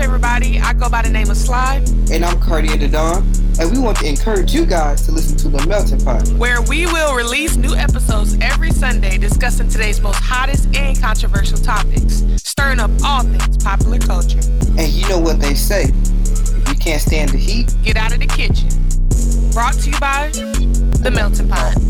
everybody? I go by the name of Sly. And I'm Cartier the Dawn. And we want to encourage you guys to listen to The Melting Pot. Where we will release new episodes every Sunday discussing today's most hottest and controversial topics, stirring up all things popular culture. And you know what they say if you can't stand the heat, get out of the kitchen. Brought to you by The Melting Pot.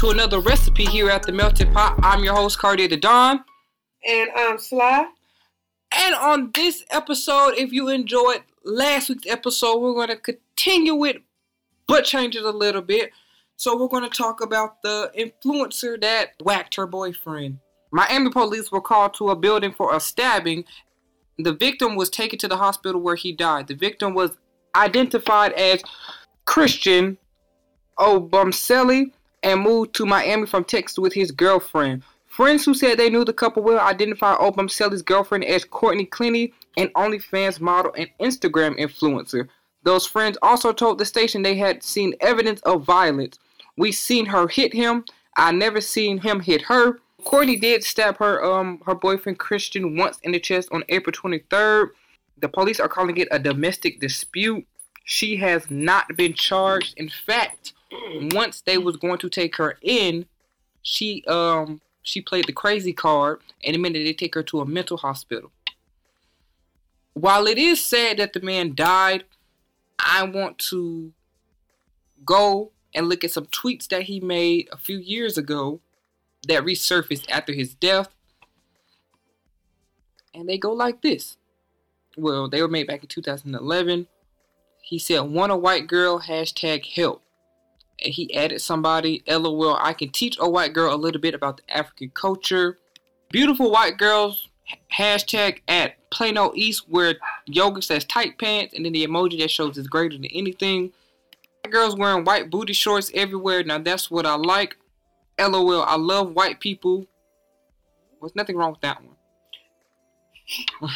To another recipe here at the Melted Pot. I'm your host, Cartier the Dawn. And I'm Sly. And on this episode, if you enjoyed last week's episode, we're going to continue it, but change it a little bit. So we're going to talk about the influencer that whacked her boyfriend. Miami police were called to a building for a stabbing. The victim was taken to the hospital where he died. The victim was identified as Christian Obumseli and moved to Miami from Texas with his girlfriend. Friends who said they knew the couple well identified Obumseli's girlfriend as Courtney Clenney, an OnlyFans model and Instagram influencer. Those friends also told the station they had seen evidence of violence. We seen her hit him. I never seen him hit her. Courtney did stab her um her boyfriend Christian once in the chest on April 23rd. The police are calling it a domestic dispute. She has not been charged. In fact, once they was going to take her in, she um she played the crazy card and admitted they take her to a mental hospital. While it is sad that the man died, I want to go and look at some tweets that he made a few years ago that resurfaced after his death. And they go like this. Well, they were made back in 2011. He said, Want a white girl, hashtag help he added somebody, LOL, I can teach a white girl a little bit about the African culture. Beautiful white girls, hashtag at Plano East, where yoga says tight pants, and then the emoji that shows is greater than anything. White girls wearing white booty shorts everywhere. Now that's what I like. LOL, I love white people. There's nothing wrong with that one.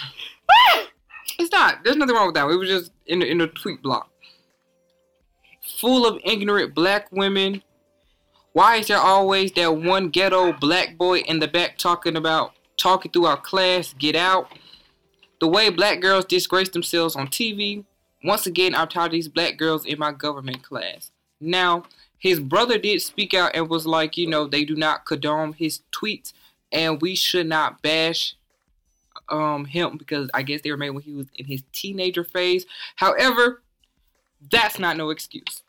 it's not. There's nothing wrong with that one. It was just in the, in the tweet block full of ignorant black women. Why is there always that one ghetto black boy in the back talking about talking through our class? Get out. The way black girls disgrace themselves on TV. Once again, I'm tired of these black girls in my government class. Now, his brother did speak out and was like, you know, they do not condone his tweets and we should not bash um him because I guess they were made when he was in his teenager phase. However, that's not no excuse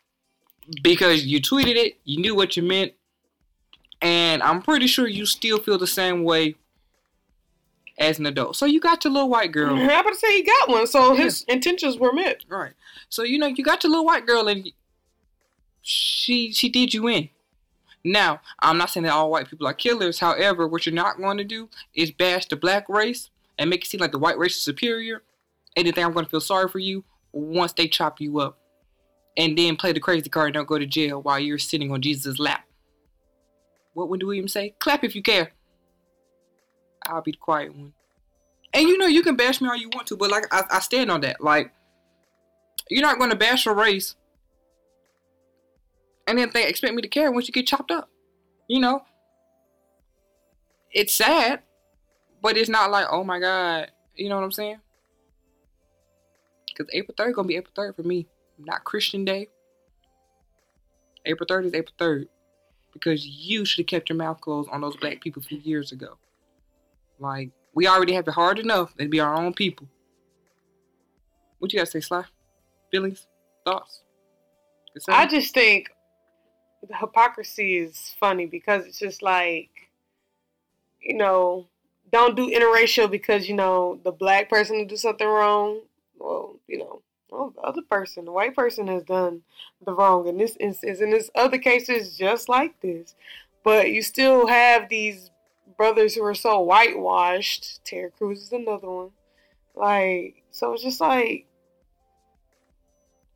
because you tweeted it, you knew what you meant, and I'm pretty sure you still feel the same way as an adult. So you got your little white girl. I'm about to say he got one, so yeah. his intentions were met. Right. So you know you got your little white girl, and she she did you in. Now I'm not saying that all white people are killers. However, what you're not going to do is bash the black race and make it seem like the white race is superior, and then I'm going to feel sorry for you once they chop you up and then play the crazy card and don't go to jail while you're sitting on Jesus' lap. What would William say? Clap if you care. I'll be the quiet one. And you know, you can bash me all you want to, but like, I, I stand on that. Like, you're not going to bash a race and then they expect me to care once you get chopped up. You know? It's sad, but it's not like, oh my God. You know what I'm saying? Because April 3rd going to be April 3rd for me not Christian Day. April 3rd is April 3rd. Because you should have kept your mouth closed on those black people a few years ago. Like, we already have it hard enough to be our own people. What you got to say, Sly? Feelings? Thoughts? I just think the hypocrisy is funny because it's just like, you know, don't do interracial because you know the black person will do something wrong. Well, you know, well, the other person, the white person, has done the wrong in this instance, and there's other cases just like this. But you still have these brothers who are so whitewashed. Terry Crews is another one. Like, so it's just like,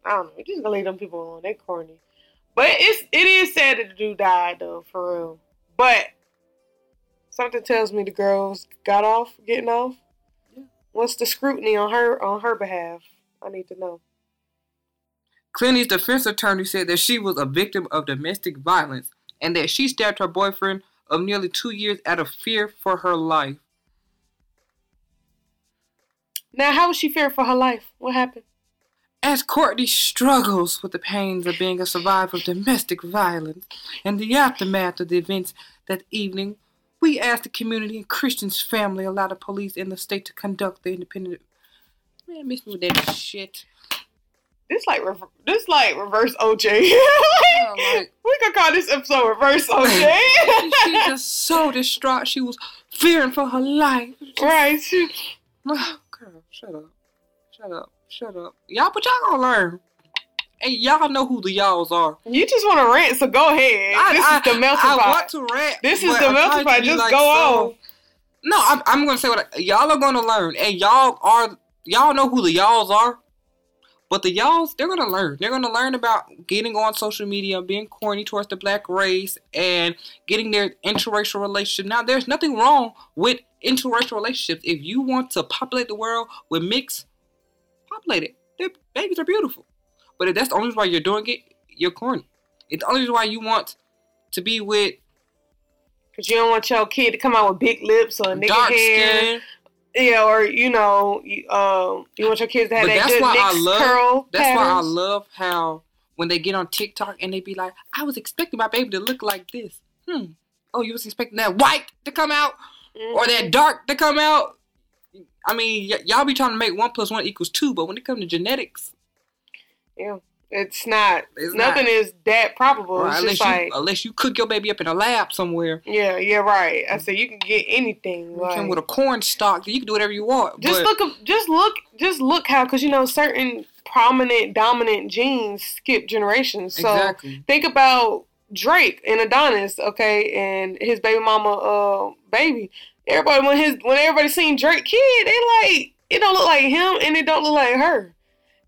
I don't know. You just gonna leave them people alone. They're corny. But it's it is sad that the dude died though, for real. But something tells me the girls got off, getting off. Yeah. What's the scrutiny on her on her behalf? I need to know. Clenney's defense attorney said that she was a victim of domestic violence and that she stabbed her boyfriend of nearly two years out of fear for her life. Now, how was she fearing for her life? What happened? As Courtney struggles with the pains of being a survivor of domestic violence and the aftermath of the events that evening, we asked the community and Christian's family allow the police in the state to conduct the independent. Man, miss me with that shit. This like rever- this like reverse OJ. Like- we could call this episode reverse OJ. she, she just so distraught. She was fearing for her life. right. She, oh, Girl, shut up. Shut up. Shut up. Y'all, but y'all gonna learn. And y'all know who the y'alls are. you just want to rant, so go ahead. I, this I, is the melting I pot. want to rant. This is the melting pot. Just like, go so- on. No, I'm, I'm gonna say what I, y'all are gonna learn, and y'all are y'all know who the y'alls are. But the y'alls, they're gonna learn. They're gonna learn about getting on social media, being corny towards the black race, and getting their interracial relationship. Now, there's nothing wrong with interracial relationships. If you want to populate the world with mixed, populate it. Their babies are beautiful. But if that's the only reason why you're doing it, you're corny. It's the only reason why you want to be with Cause you don't want your kid to come out with big lips or nigga dark hair. skin. Yeah, or you know, you, um, you want your kids to have But that that's good why love- curl That's why I love how when they get on TikTok and they be like, I was expecting my baby to look like this. Hmm. Oh, you was expecting that white to come out or Mm-hmm. that dark to come out? I mean, y- y'all be trying to make one plus one equals two, but when it comes to genetics, Yeah, it's not. It's nothing not. is that probable. it's unless just you like, unless you cook your baby up in a lab somewhere, yeah, yeah, right. I said you can get anything. you Like, come with a corn stalk, you can do whatever you want. just but look, just look, just look how, because you know certain prominent, dominant genes skip generations. So exactly. think about Drake and Adonis, okay, and his baby mama, uh, baby. Everybody when his when everybody seen Drake kid, they like it don't look like him and it don't look like her.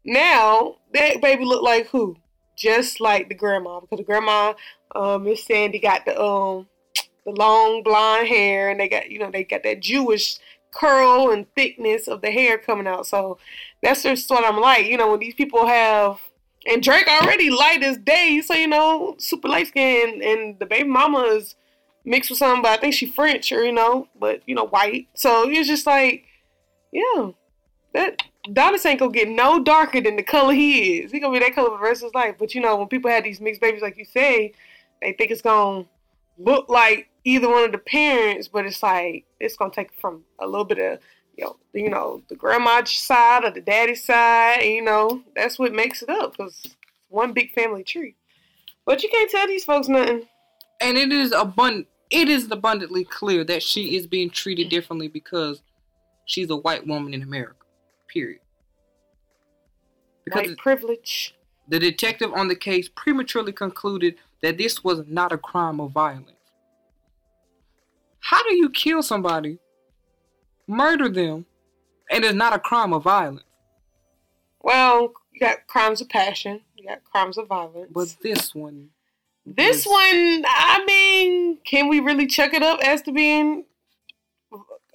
Now that baby look like who? Just like the grandma because the grandma, uh, Miss Sandy got the um the long blonde hair and they got you know they got that Jewish curl and thickness of the hair coming out. So that's just what I'm like. You know when these people have and Drake already light as day, so you know, super light skin, and the baby mama is mixed with something, but I think she French or you know, but you know, white. So it's just like, yeah, that Adonis ain't gonna get no darker than the color he is. He gonna be that color for the rest of his life. But you know, when people have these mixed babies, like you say, they think it's gonna look like either one of the parents, but it's like it's gonna take from a little bit of you know, you know, the grandma side or the daddy side, and, you know, that's what makes it up because one big family tree. But you can't tell these folks nothing. and it is abundant. It is abundantly clear that she is being treated differently because she's a white woman in America. Period. Because White privilege. the detective on the case prematurely concluded that this was not a crime of violence. How do you kill somebody, murder them, and it's not a crime of violence? Well, you got crimes of passion. You got crimes of violence. But this one, this was- one, I mean, can we really chuck it up as to being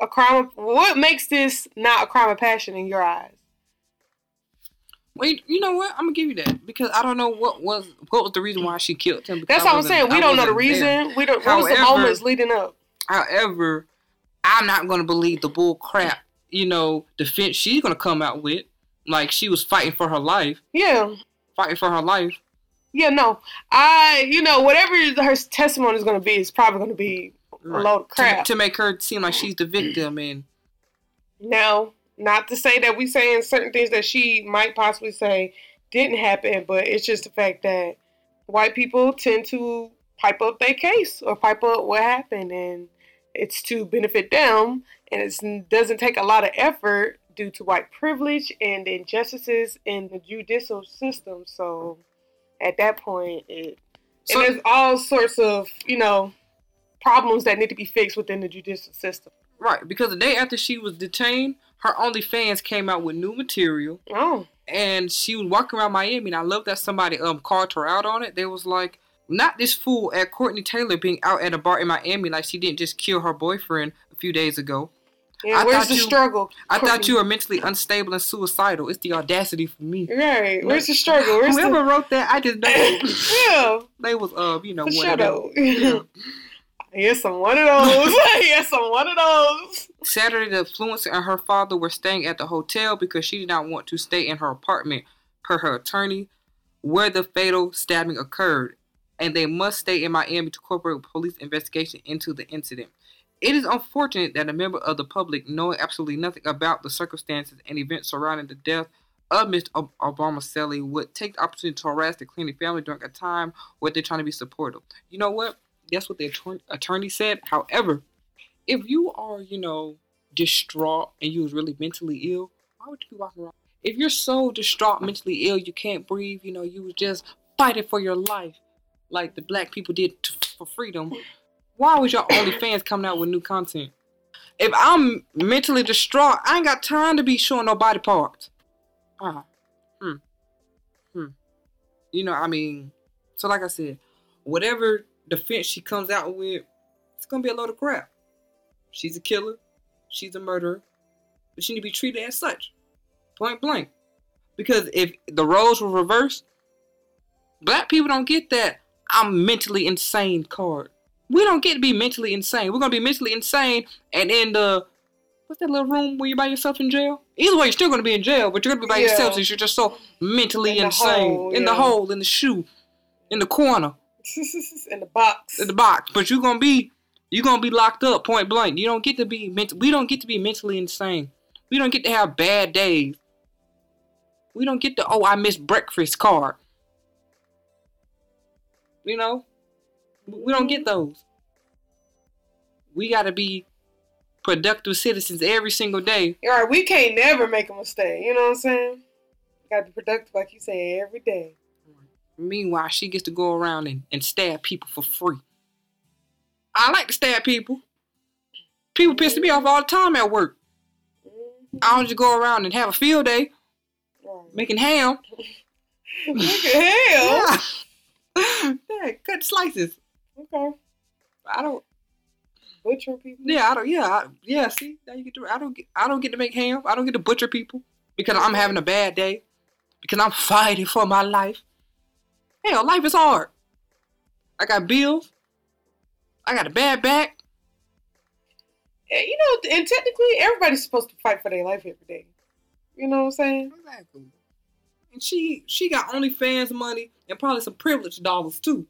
a crime? Of, what makes this not a crime of passion in your eyes? Wait, you know what? I'm gonna give you that because I don't know what was what was the reason why she killed him. That's what I'm saying. We I don't know the wasn't there. reason. We don't. What was the moments leading up? However, I'm not gonna believe the bull crap, you know, defense she's gonna come out with. Like she was fighting for her life, Yeah. fighting for her life. Yeah, no. I, you know, whatever her testimony is to be, is probably going to a load of To, crap. to make her seem like she's the victim and now, not to say that we saying certain things that she might possibly say didn't happen, but it's just the fact that white people tend to pipe up their case or pipe up what happened, and it's to benefit them, and it doesn't take a lot of effort due to white privilege and injustices in the judicial system. So, at that point, it So- and there's all sorts of you know problems that need to be fixed within the judicial system. Right, because the day after she was detained, her OnlyFans came out with new material, Oh, and she was walking around Miami. And I love that somebody um called her out on it. They was like, "Not this fool at Courtney Taylor being out at a bar in Miami like she didn't just kill her boyfriend a few days ago. yeah. I where's the you- struggle? I thought you were mentally unstable and suicidal. It's the audacity for me." right. Where's the struggle? Where's Whoever the wrote that, I just know yeah? they was uh you know whatever. Yeah. Here's some one of those. yes, I'm one of those. Saturday, the influencer and her father were staying at the hotel because she did not want to stay in her apartment, per her attorney, where the fatal stabbing occurred, and they must stay in Miami to cooperate with police investigation into the incident. It is unfortunate that a member of the public, knowing absolutely nothing about the circumstances and events surrounding the death of Mr. Ob- Obumseli, would take the opportunity to harass the Clenney family during a time where they're trying to be supportive. You know what? That's what the attorney, said. However, if you are, you know, distraught and you was really mentally ill, why would you be walking around? If you're so distraught, mentally ill, you can't breathe, you know, you was just fighting for your life, like the black people did to, for freedom. Why was your OnlyFans coming out with new content? If I'm mentally distraught, I ain't got time to be showing no body parts. Uh, hmm, hmm. You know, I mean, so like I said, whatever defense she comes out with, it's gonna be a load of crap. She's a killer. She's a murderer. But she need to be treated as such. Point blank. Because if the roles were reversed, black people don't get that I'm mentally insane card. We don't get to be mentally insane. We're gonna be mentally insane and in the what's that little room where you're by yourself in jail? Either way, you're still gonna be in jail, but you're gonna be by Yeah. yourself since you're just so mentally In insane. hole, in the hole, in the shoe, in the corner in the box. in the box, but you're gonna be you're gonna be locked up point blank. You don't get to be ment- we don't get to be mentally insane. We don't get to have bad days. We don't get to oh I missed breakfast card. You know, we don't get those. We gotta be productive citizens every single day. You're. We can't never make a mistake. You know what I'm saying? Got to be productive, like you say, every day. Meanwhile, she gets to go around and, and stab people for free. I like to stab people. People piss me off all the time at work. I don't just go around and have a field day making ham. making ham? Yeah. yeah, cut slices. Okay. I don't. Butcher people. Yeah, I don't. Yeah, I, yeah. See, now you get to. I don't get. I don't get to make ham. I don't get to butcher people because I'm having a bad day. Because I'm fighting for my life. Hell, life is hard. I got bills. I got a bad back. Yeah, you know, and technically, everybody's supposed to fight for their life every day. You know what I'm saying? Exactly. And she she got OnlyFans money and probably some privilege dollars too.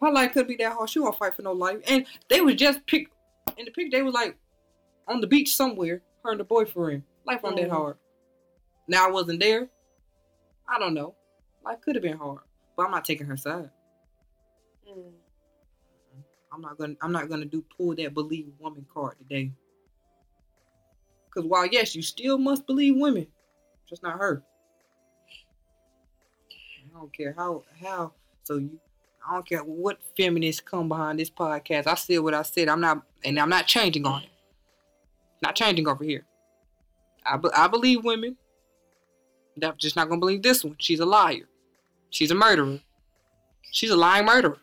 Her life could be that hard. She won't fight for no life. And they was just pick in the pic. They was like on the beach somewhere. Her and the boyfriend. Life wasn't Mhm. that hard. Now I wasn't there. I don't know. Life could have been hard, but I'm not taking her side. Mm. I'm not gonna. I'm not gonna do pull that believe woman card today. Cause while yes, you still must believe women, just not her. I don't care how how. So you, I don't care what feminists come behind this podcast. I said what I said. I'm not, and I'm not changing on it. Not changing over here. I be- I believe women. I'm just not gonna believe this one. She's a liar. She's a murderer. She's a lying murderer.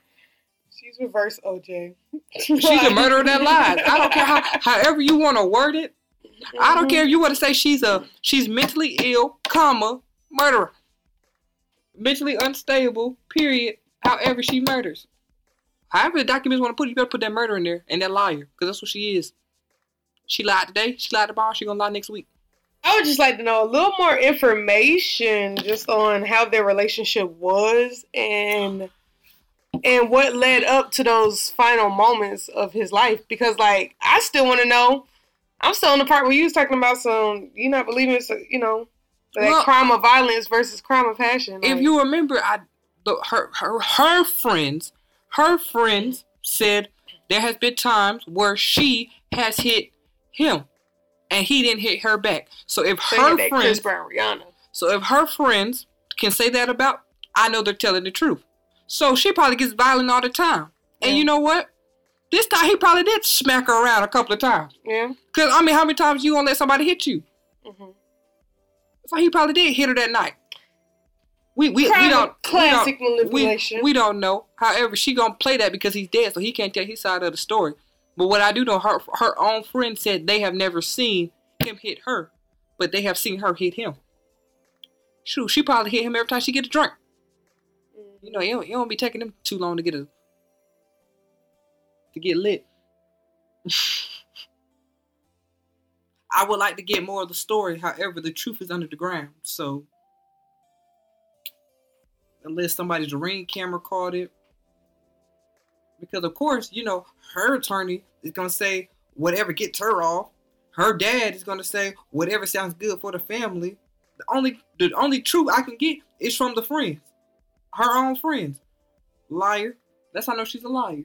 She's reverse OJ. She's a murderer that lies. I don't care how, however you want to word it. I don't mm-hmm. care if you want to say she's a she's mentally ill, comma murderer, mentally unstable. Period. However she murders. However the documents want to put it, you better put that murder in there and that liar, because that's what she is. She lied today. She lied tomorrow. She gonna lie next week. I would just like to know a little more information just on how their relationship was and and what led up to those final moments of his life. Because like I still want to know. I'm still on the part where you was talking about some you not believing so you know that Well, crime of violence versus crime of passion. If you remember, I the her her her friends, her friends said there has been times where she has hit him, and he didn't hit her back. So if They her that Chris friends, Brown Rihanna. so if her friends can say that about, I know they're telling the truth. So she probably gets violent all the time. And you know what? This time he probably did smack her around a couple of times. Yeah. Cause I mean, how many times you gonna let somebody hit you? hmm So he probably did hit her that night. We we, we don't classic we don't, manipulation. We, we don't know. However, she gonna play that because he's dead, so he can't tell his side of the story. But what I do know, her her own friend said they have never seen him hit her, but they have seen her hit him. Shoot, she probably hit him every time she get a drink. Mm-hmm. You know, it don't, it don't be taking them too long to get a to get lit. I would like to get more of the story. However, the truth is under the ground. So, unless somebody's ring camera caught it, because of course, you know, her attorney is gonna say whatever gets her off. Her dad is gonna say whatever sounds good for the family. The only the only truth I can get is from the friends, her own friends. Liar. That's how I know she's a liar.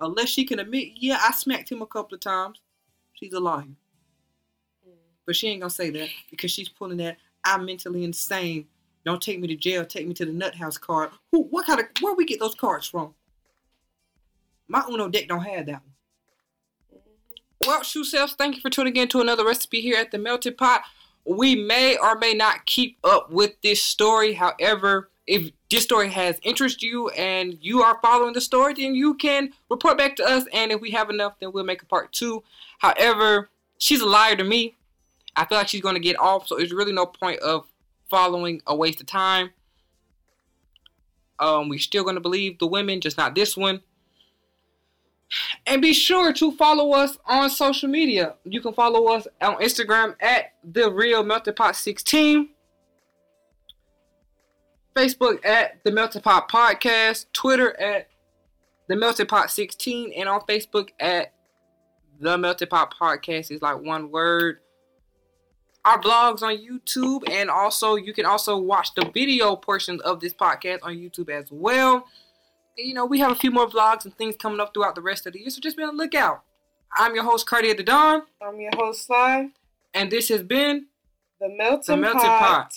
Unless she can admit, yeah, I smacked him a couple of times. She's a liar. Mm. But she ain't gonna say that because she's pulling that I'm mentally insane. Don't take me to jail, take me to the nut house card. Who what kind of where we get those cards from? My Uno deck don't have that one. Well, shoe selves, thank you for tuning in to another recipe here at the Melted Pot. We may or may not keep up with this story. However, if this story has interest you and you are following the story, then you can report back to us. And if we have enough, then we'll make a part two. However, she's a liar to me. I feel like she's going to get off, so there's really no point of following a waste of time. Um, we're still going to believe the women, just not this one. And be sure to follow us on social media. You can follow us on Instagram at the real melted pot 16. Facebook at the Melted Pot Podcast, Twitter at the Melted Pot 16, and on Facebook at the Melted Pot Podcast is like one word. Our blogs on YouTube, and also you can also watch the video portions of this podcast on YouTube as well. You know, we have a few more vlogs and things coming up throughout the rest of the year, so just be on the lookout. I'm your host, Cartier the Dawn, I'm your host, Sly. and this has been The Melting, The Melted Pot. Pot.